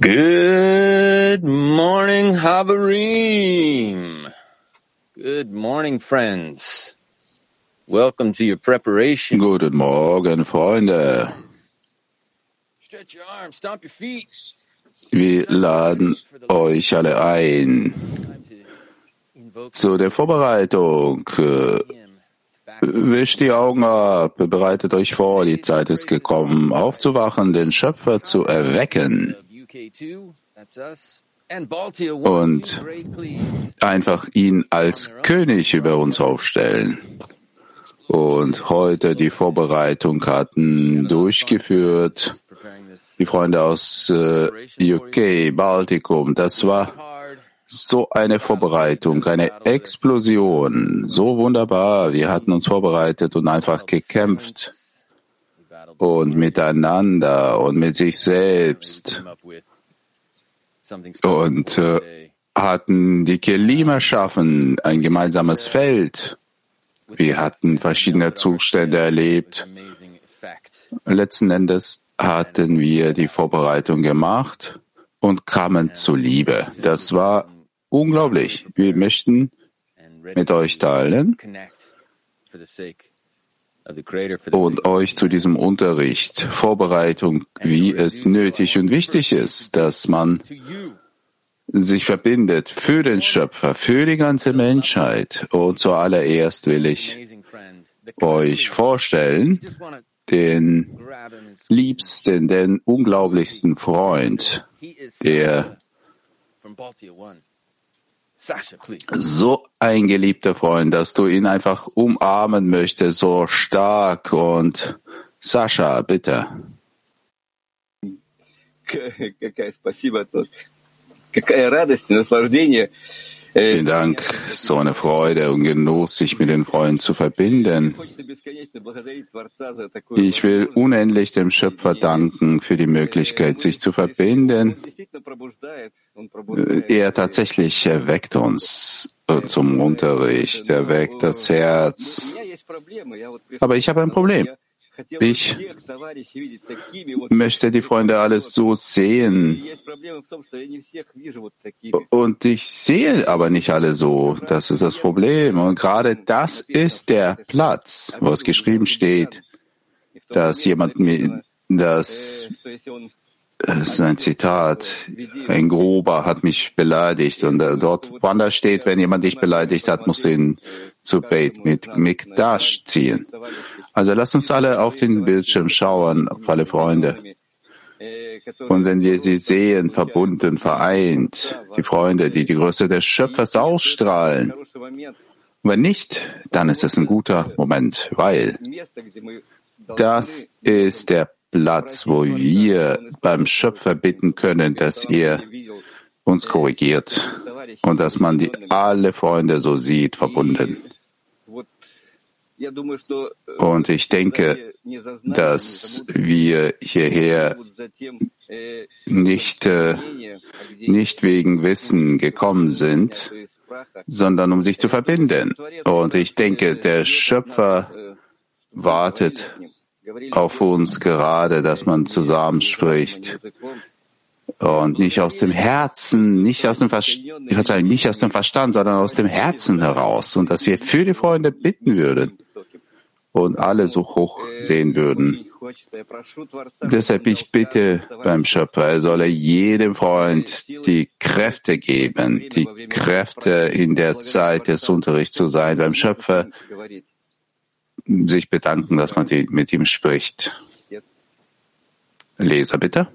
Good morning, Haverim. Good morning, friends. Welcome to your preparation. Guten Morgen, Freunde. Stretch your arms, stomp your feet. Wir laden euch alle ein zu der Vorbereitung. Wischt die Augen ab, bereitet euch vor, die Zeit ist gekommen, aufzuwachen, den Schöpfer zu erwecken, of UK2. That's us. And Baltia 1. Und- einfach ihn als König über uns aufstellen. Und heute die Vorbereitung hatten durchgeführt die Freunde aus äh, UK, Baltikum. Das war so eine Vorbereitung, eine Explosion. So wunderbar. Wir hatten uns vorbereitet und einfach gekämpft und miteinander und mit sich selbst und äh, hatten die Kelim erschaffen, ein gemeinsames Feld. Wir hatten verschiedene Zustände erlebt. Letzten Endes hatten wir die Vorbereitung gemacht und kamen zu Liebe. Das war unglaublich. Wir möchten mit euch teilen und euch zu diesem Unterricht, Vorbereitung, wie es nötig und wichtig ist, dass man sich verbindet für den Schöpfer, für die ganze Menschheit. Und zuallererst will ich euch vorstellen, den liebsten, den unglaublichsten Freund, der so ein geliebter Freund, dass du ihn einfach umarmen möchtest, so stark und Sascha, bitte. Какая спасибо тут. Какая радость и наслаждение. Vielen Dank. So eine Freude und Genuss, sich mit den Freunden zu verbinden. Ich will unendlich dem Schöpfer danken für die Möglichkeit, sich zu verbinden. Er tatsächlich erweckt uns äh, zum Unterricht, erweckt das Herz. Aber ich habe ein Problem. Ich möchte die Freunde alles so sehen. Und ich sehe aber nicht alle so. Das ist das Problem. Und gerade das ist der Platz, wo es geschrieben steht, dass jemand mir, dass das ist ein Zitat. Ein Grober hat mich beleidigt. Und äh, dort, wann da steht, wenn jemand dich beleidigt hat, musst du ihn zu Beit mit Mikdash ziehen. Also lasst uns alle auf den Bildschirm schauen, auf alle Freunde. Und wenn wir sie sehen, verbunden, vereint, die Freunde, die die Größe des Schöpfers ausstrahlen, wenn nicht, dann ist es ein guter Moment, weil das ist der Platz, wo wir beim Schöpfer bitten können, dass er uns korrigiert und dass man die, alle Freunde so sieht, verbunden. Und ich denke, dass wir hierher nicht, äh, nicht wegen Wissen gekommen sind, sondern um sich zu verbinden. Und ich denke, der Schöpfer wartet auf uns gerade, dass man zusammenspricht und nicht aus dem Herzen, nicht aus dem sagen, nicht aus dem Verstand, sondern aus dem Herzen heraus. Und dass wir für die Freunde bitten würden und alle so hoch sehen würden. Deshalb ich bitte beim Schöpfer, er solle jedem Freund die Kräfte geben, die Kräfte in der Zeit des Unterrichts zu sein, beim Schöpfer sich bedanken, dass man mit ihm spricht. Leser bitte.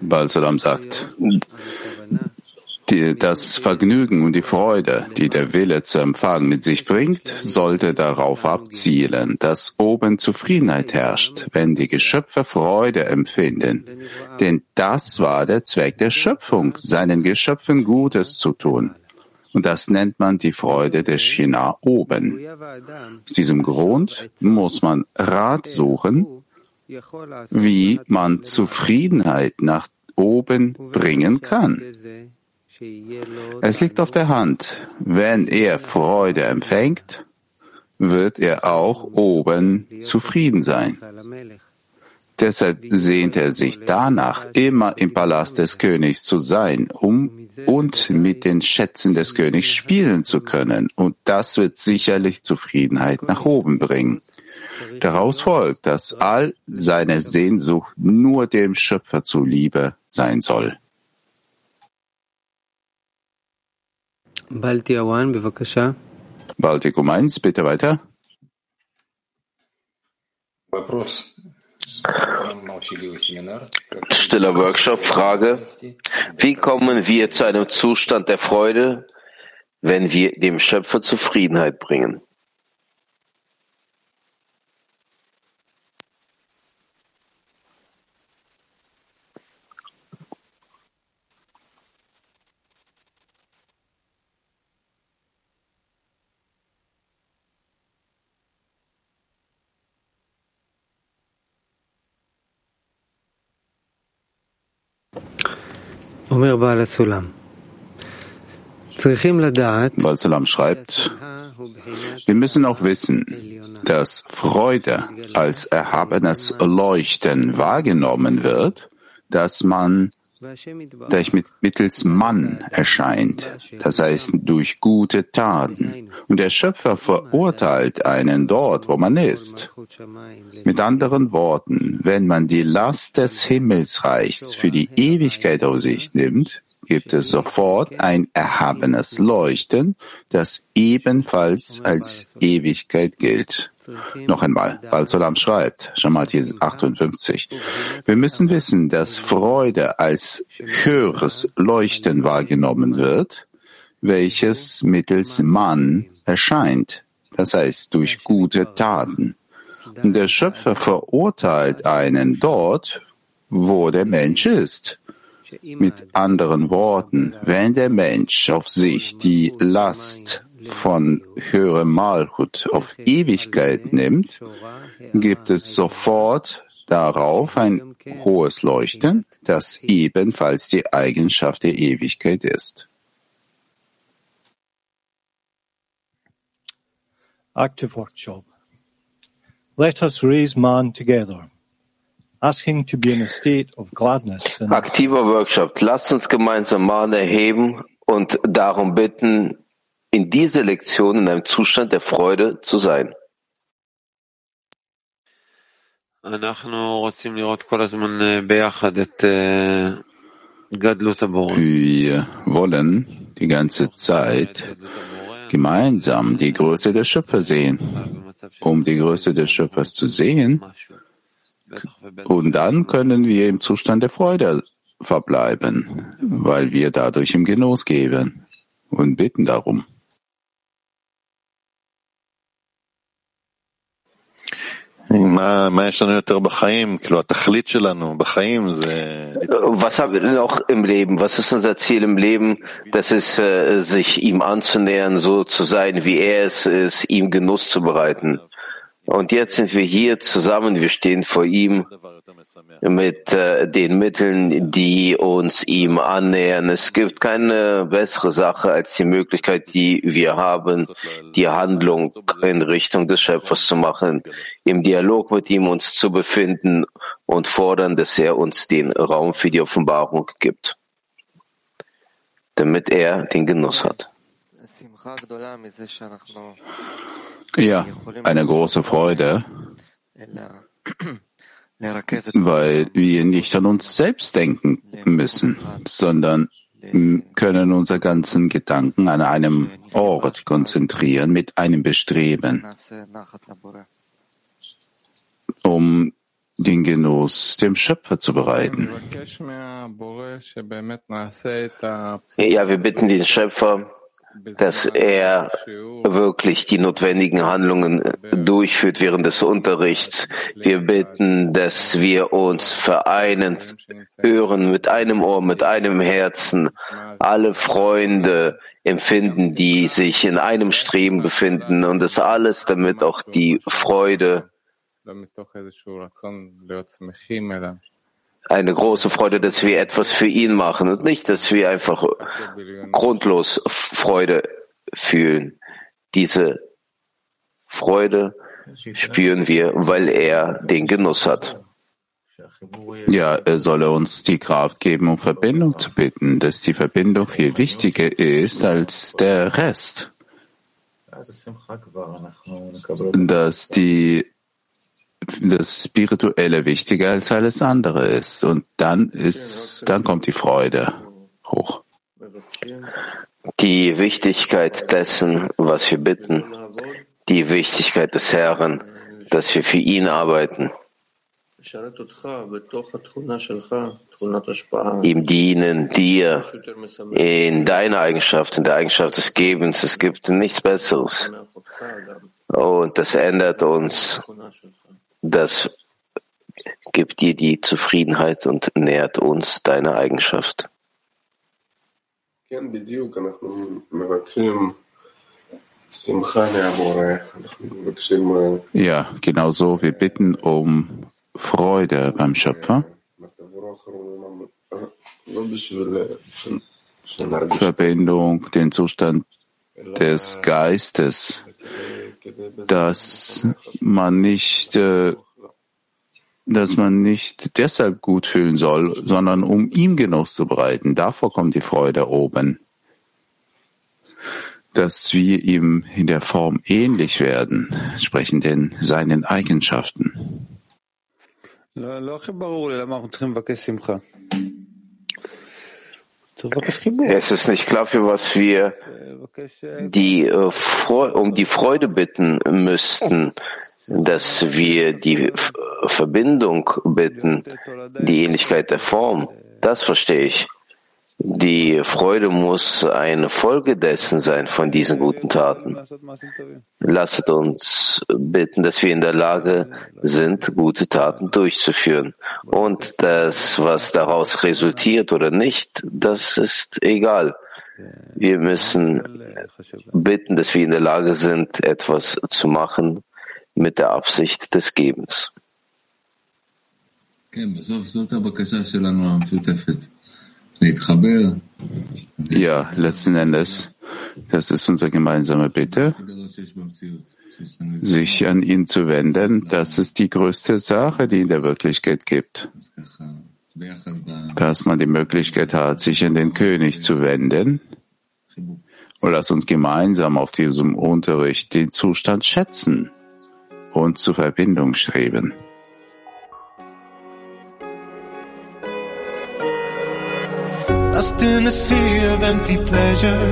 Balsalam sagt, die, das Vergnügen und die Freude, die der Wille zu empfangen mit sich bringt, sollte darauf abzielen, dass oben Zufriedenheit herrscht, wenn die Geschöpfe Freude empfinden. Denn das war der Zweck der Schöpfung, seinen Geschöpfen Gutes zu tun. Und das nennt man die Freude der China oben. Aus diesem Grund muss man Rat suchen, wie man Zufriedenheit nach oben bringen kann. Es liegt auf der Hand, wenn er Freude empfängt, wird er auch oben zufrieden sein. Deshalb sehnt er sich danach, immer im Palast des Königs zu sein, um und mit den Schätzen des Königs spielen zu können. Und das wird sicherlich Zufriedenheit nach oben bringen. Daraus folgt, dass all seine Sehnsucht nur dem Schöpfer zuliebe sein soll. Baltikum 1, bitte weiter. Stiller Workshop, Frage. Wie kommen wir zu einem Zustand der Freude, wenn wir dem Schöpfer Zufriedenheit bringen? Balsalam schreibt, wir müssen auch wissen, dass Freude als erhabenes Leuchten wahrgenommen wird, dass man mit, mittels Mann erscheint, das heißt durch gute Taten. Und der Schöpfer verurteilt einen dort, wo man ist. Mit anderen Worten, wenn man die Last des Himmelsreichs für die Ewigkeit auf sich nimmt, gibt es sofort ein erhabenes Leuchten, das ebenfalls als Ewigkeit gilt. Noch einmal, Balsolam schreibt, Shamati 58, wir müssen wissen, dass Freude als höheres Leuchten wahrgenommen wird, welches mittels Mann erscheint, das heißt durch gute Taten. Und der Schöpfer verurteilt einen dort, wo der Mensch ist. Mit anderen Worten, wenn der Mensch. Auf sich die Last von höherem Malhut auf Ewigkeit nimmt, gibt es sofort darauf ein hohes Leuchten, das ebenfalls die Eigenschaft der Ewigkeit ist. Active Workshop. Let us raise man together. Aktiver Workshop. Lasst uns gemeinsam Mahn erheben und darum bitten, in dieser Lektion in einem Zustand der Freude zu sein. Wir wollen die ganze Zeit gemeinsam die Größe des Schöpfers sehen. Um die Größe des Schöpfers zu sehen, und dann können wir im Zustand der Freude verbleiben, weil wir dadurch im Genuss geben und bitten darum. Was haben wir denn auch im Leben? Was ist unser Ziel im Leben? Das ist, äh, sich ihm anzunähern, so zu sein, wie er es ist, ihm Genuss zu bereiten. Und jetzt sind wir hier zusammen, wir stehen vor ihm mit äh, den Mitteln, die uns ihm annähern. Es gibt keine bessere Sache als die Möglichkeit, die wir haben, die Handlung in Richtung des Schöpfers zu machen, im Dialog mit ihm uns zu befinden und fordern, dass er uns den Raum für die Offenbarung gibt, damit er den Genuss hat. Ja, eine große Freude, weil wir nicht an uns selbst denken müssen, sondern können unsere ganzen Gedanken an einem Ort konzentrieren mit einem Bestreben, um den Genuss dem Schöpfer zu bereiten. Ja, wir bitten den Schöpfer, dass er wirklich die notwendigen Handlungen durchführt während des Unterrichts. Wir bitten, dass wir uns vereinen, hören mit einem Ohr, mit einem Herzen, alle Freunde empfinden, die sich in einem Streben befinden und das alles, damit auch die Freude eine große Freude, dass wir etwas für ihn machen und nicht, dass wir einfach grundlos Freude fühlen. Diese Freude spüren wir, weil er den Genuss hat. Ja, er solle uns die Kraft geben, um Verbindung zu bitten, dass die Verbindung viel wichtiger ist als der Rest. Dass die das Spirituelle wichtiger als alles andere ist. Und dann ist, dann kommt die Freude hoch. Die Wichtigkeit dessen, was wir bitten, die Wichtigkeit des Herrn, dass wir für ihn arbeiten, ihm dienen, dir, in deiner Eigenschaft, in der Eigenschaft des Gebens. Es gibt nichts Besseres. Und das ändert uns das gibt dir die Zufriedenheit und nährt uns deine Eigenschaft. Ja, genau so. Wir bitten um Freude beim Schöpfer. Verbindung, den Zustand des Geistes, dass man nicht, äh, dass man nicht deshalb gut fühlen soll, sondern um ihm Genuss zu bereiten. Davor kommt die Freude oben. Dass wir ihm in der Form ähnlich werden, sprechen denn seinen Eigenschaften. Es ist nicht klar, für was wir die, äh, um die Freude bitten müssten, dass wir die Verbindung bitten, die Ähnlichkeit der Form. Das verstehe ich. Die Freude muss eine Folge dessen sein von diesen guten Taten. Lasset uns bitten, dass wir in der Lage sind, gute Taten durchzuführen. Und das, was daraus resultiert oder nicht, das ist egal. Wir müssen bitten, dass wir in der Lage sind, etwas zu machen mit der Absicht des Gebens. Ja, letzten Endes, das ist unsere gemeinsame Bitte, sich an ihn zu wenden. Das ist die größte Sache, die in der Wirklichkeit gibt. Dass man die Möglichkeit hat, sich an den König zu wenden. Und lass uns gemeinsam auf diesem Unterricht den Zustand schätzen und zur Verbindung streben. lost in the sea of empty pleasure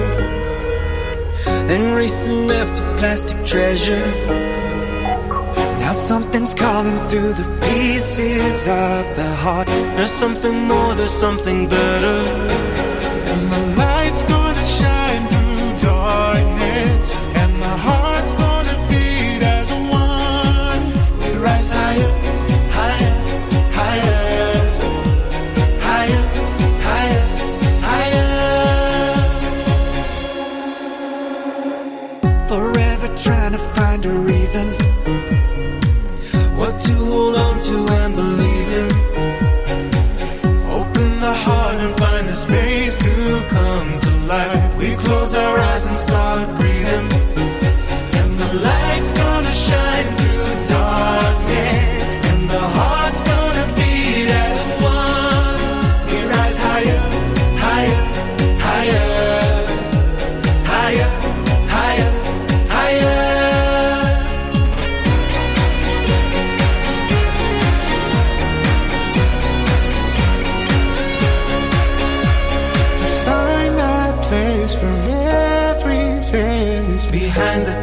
and racing after plastic treasure. Now something's calling through the pieces of the heart. There's something more, there's something better. The space to come to life. We close our eyes and start breathing.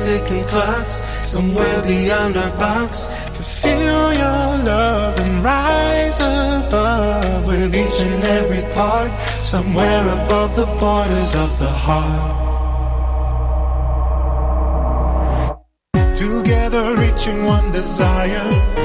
Ticking clocks, somewhere beyond our box. To feel your love and rise above with each and every part, somewhere above the borders of the heart. Together reaching one desire.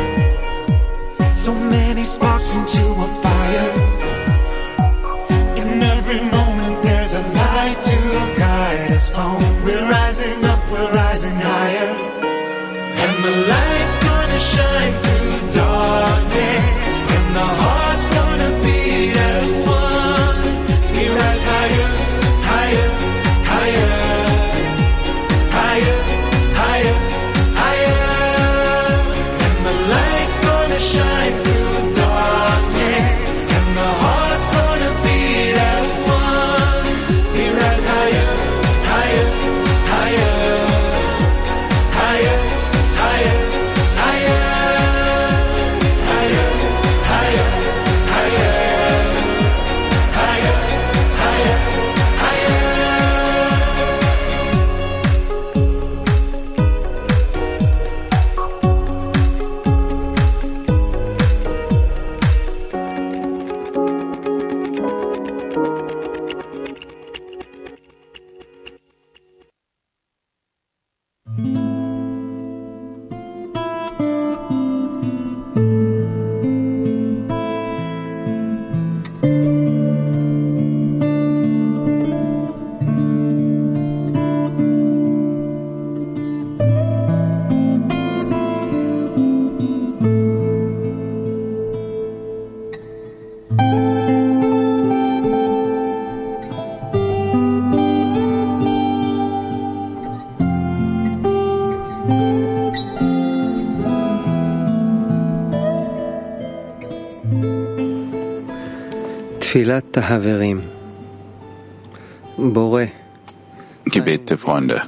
Gebet der Freunde.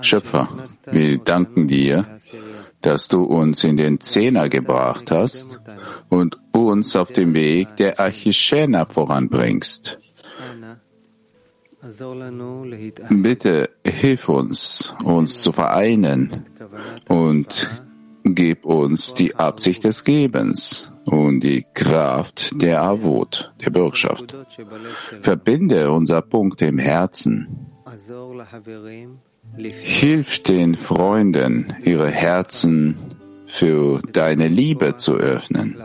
Schöpfer, wir danken dir, dass du uns in den Zehner gebracht hast und uns auf dem Weg der Achishena voranbringst. Bitte hilf uns, uns zu vereinen und gib uns die Absicht des Gebens nun die Kraft der Avot, der Bürgschaft. Verbinde unser Punkt im Herzen. Hilf den Freunden, ihre Herzen für deine Liebe zu öffnen.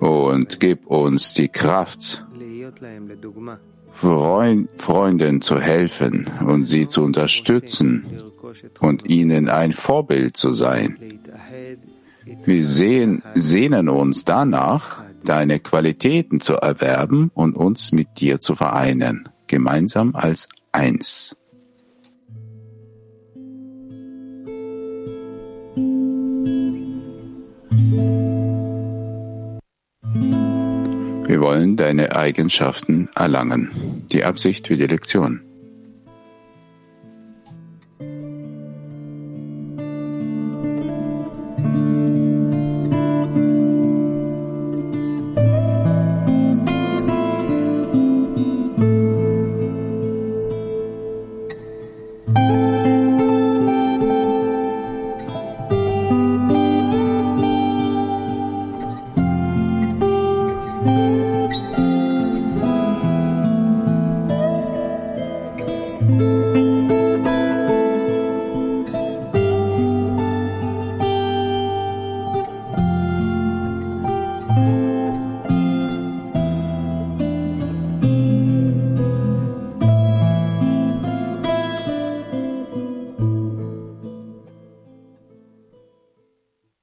Und gib uns die Kraft, Freunden zu helfen und sie zu unterstützen und ihnen ein Vorbild zu sein. Wir sehen, sehnen uns danach, deine Qualitäten zu erwerben und uns mit dir zu vereinen, gemeinsam als eins. Wir wollen deine Eigenschaften erlangen. Die Absicht für die Lektion.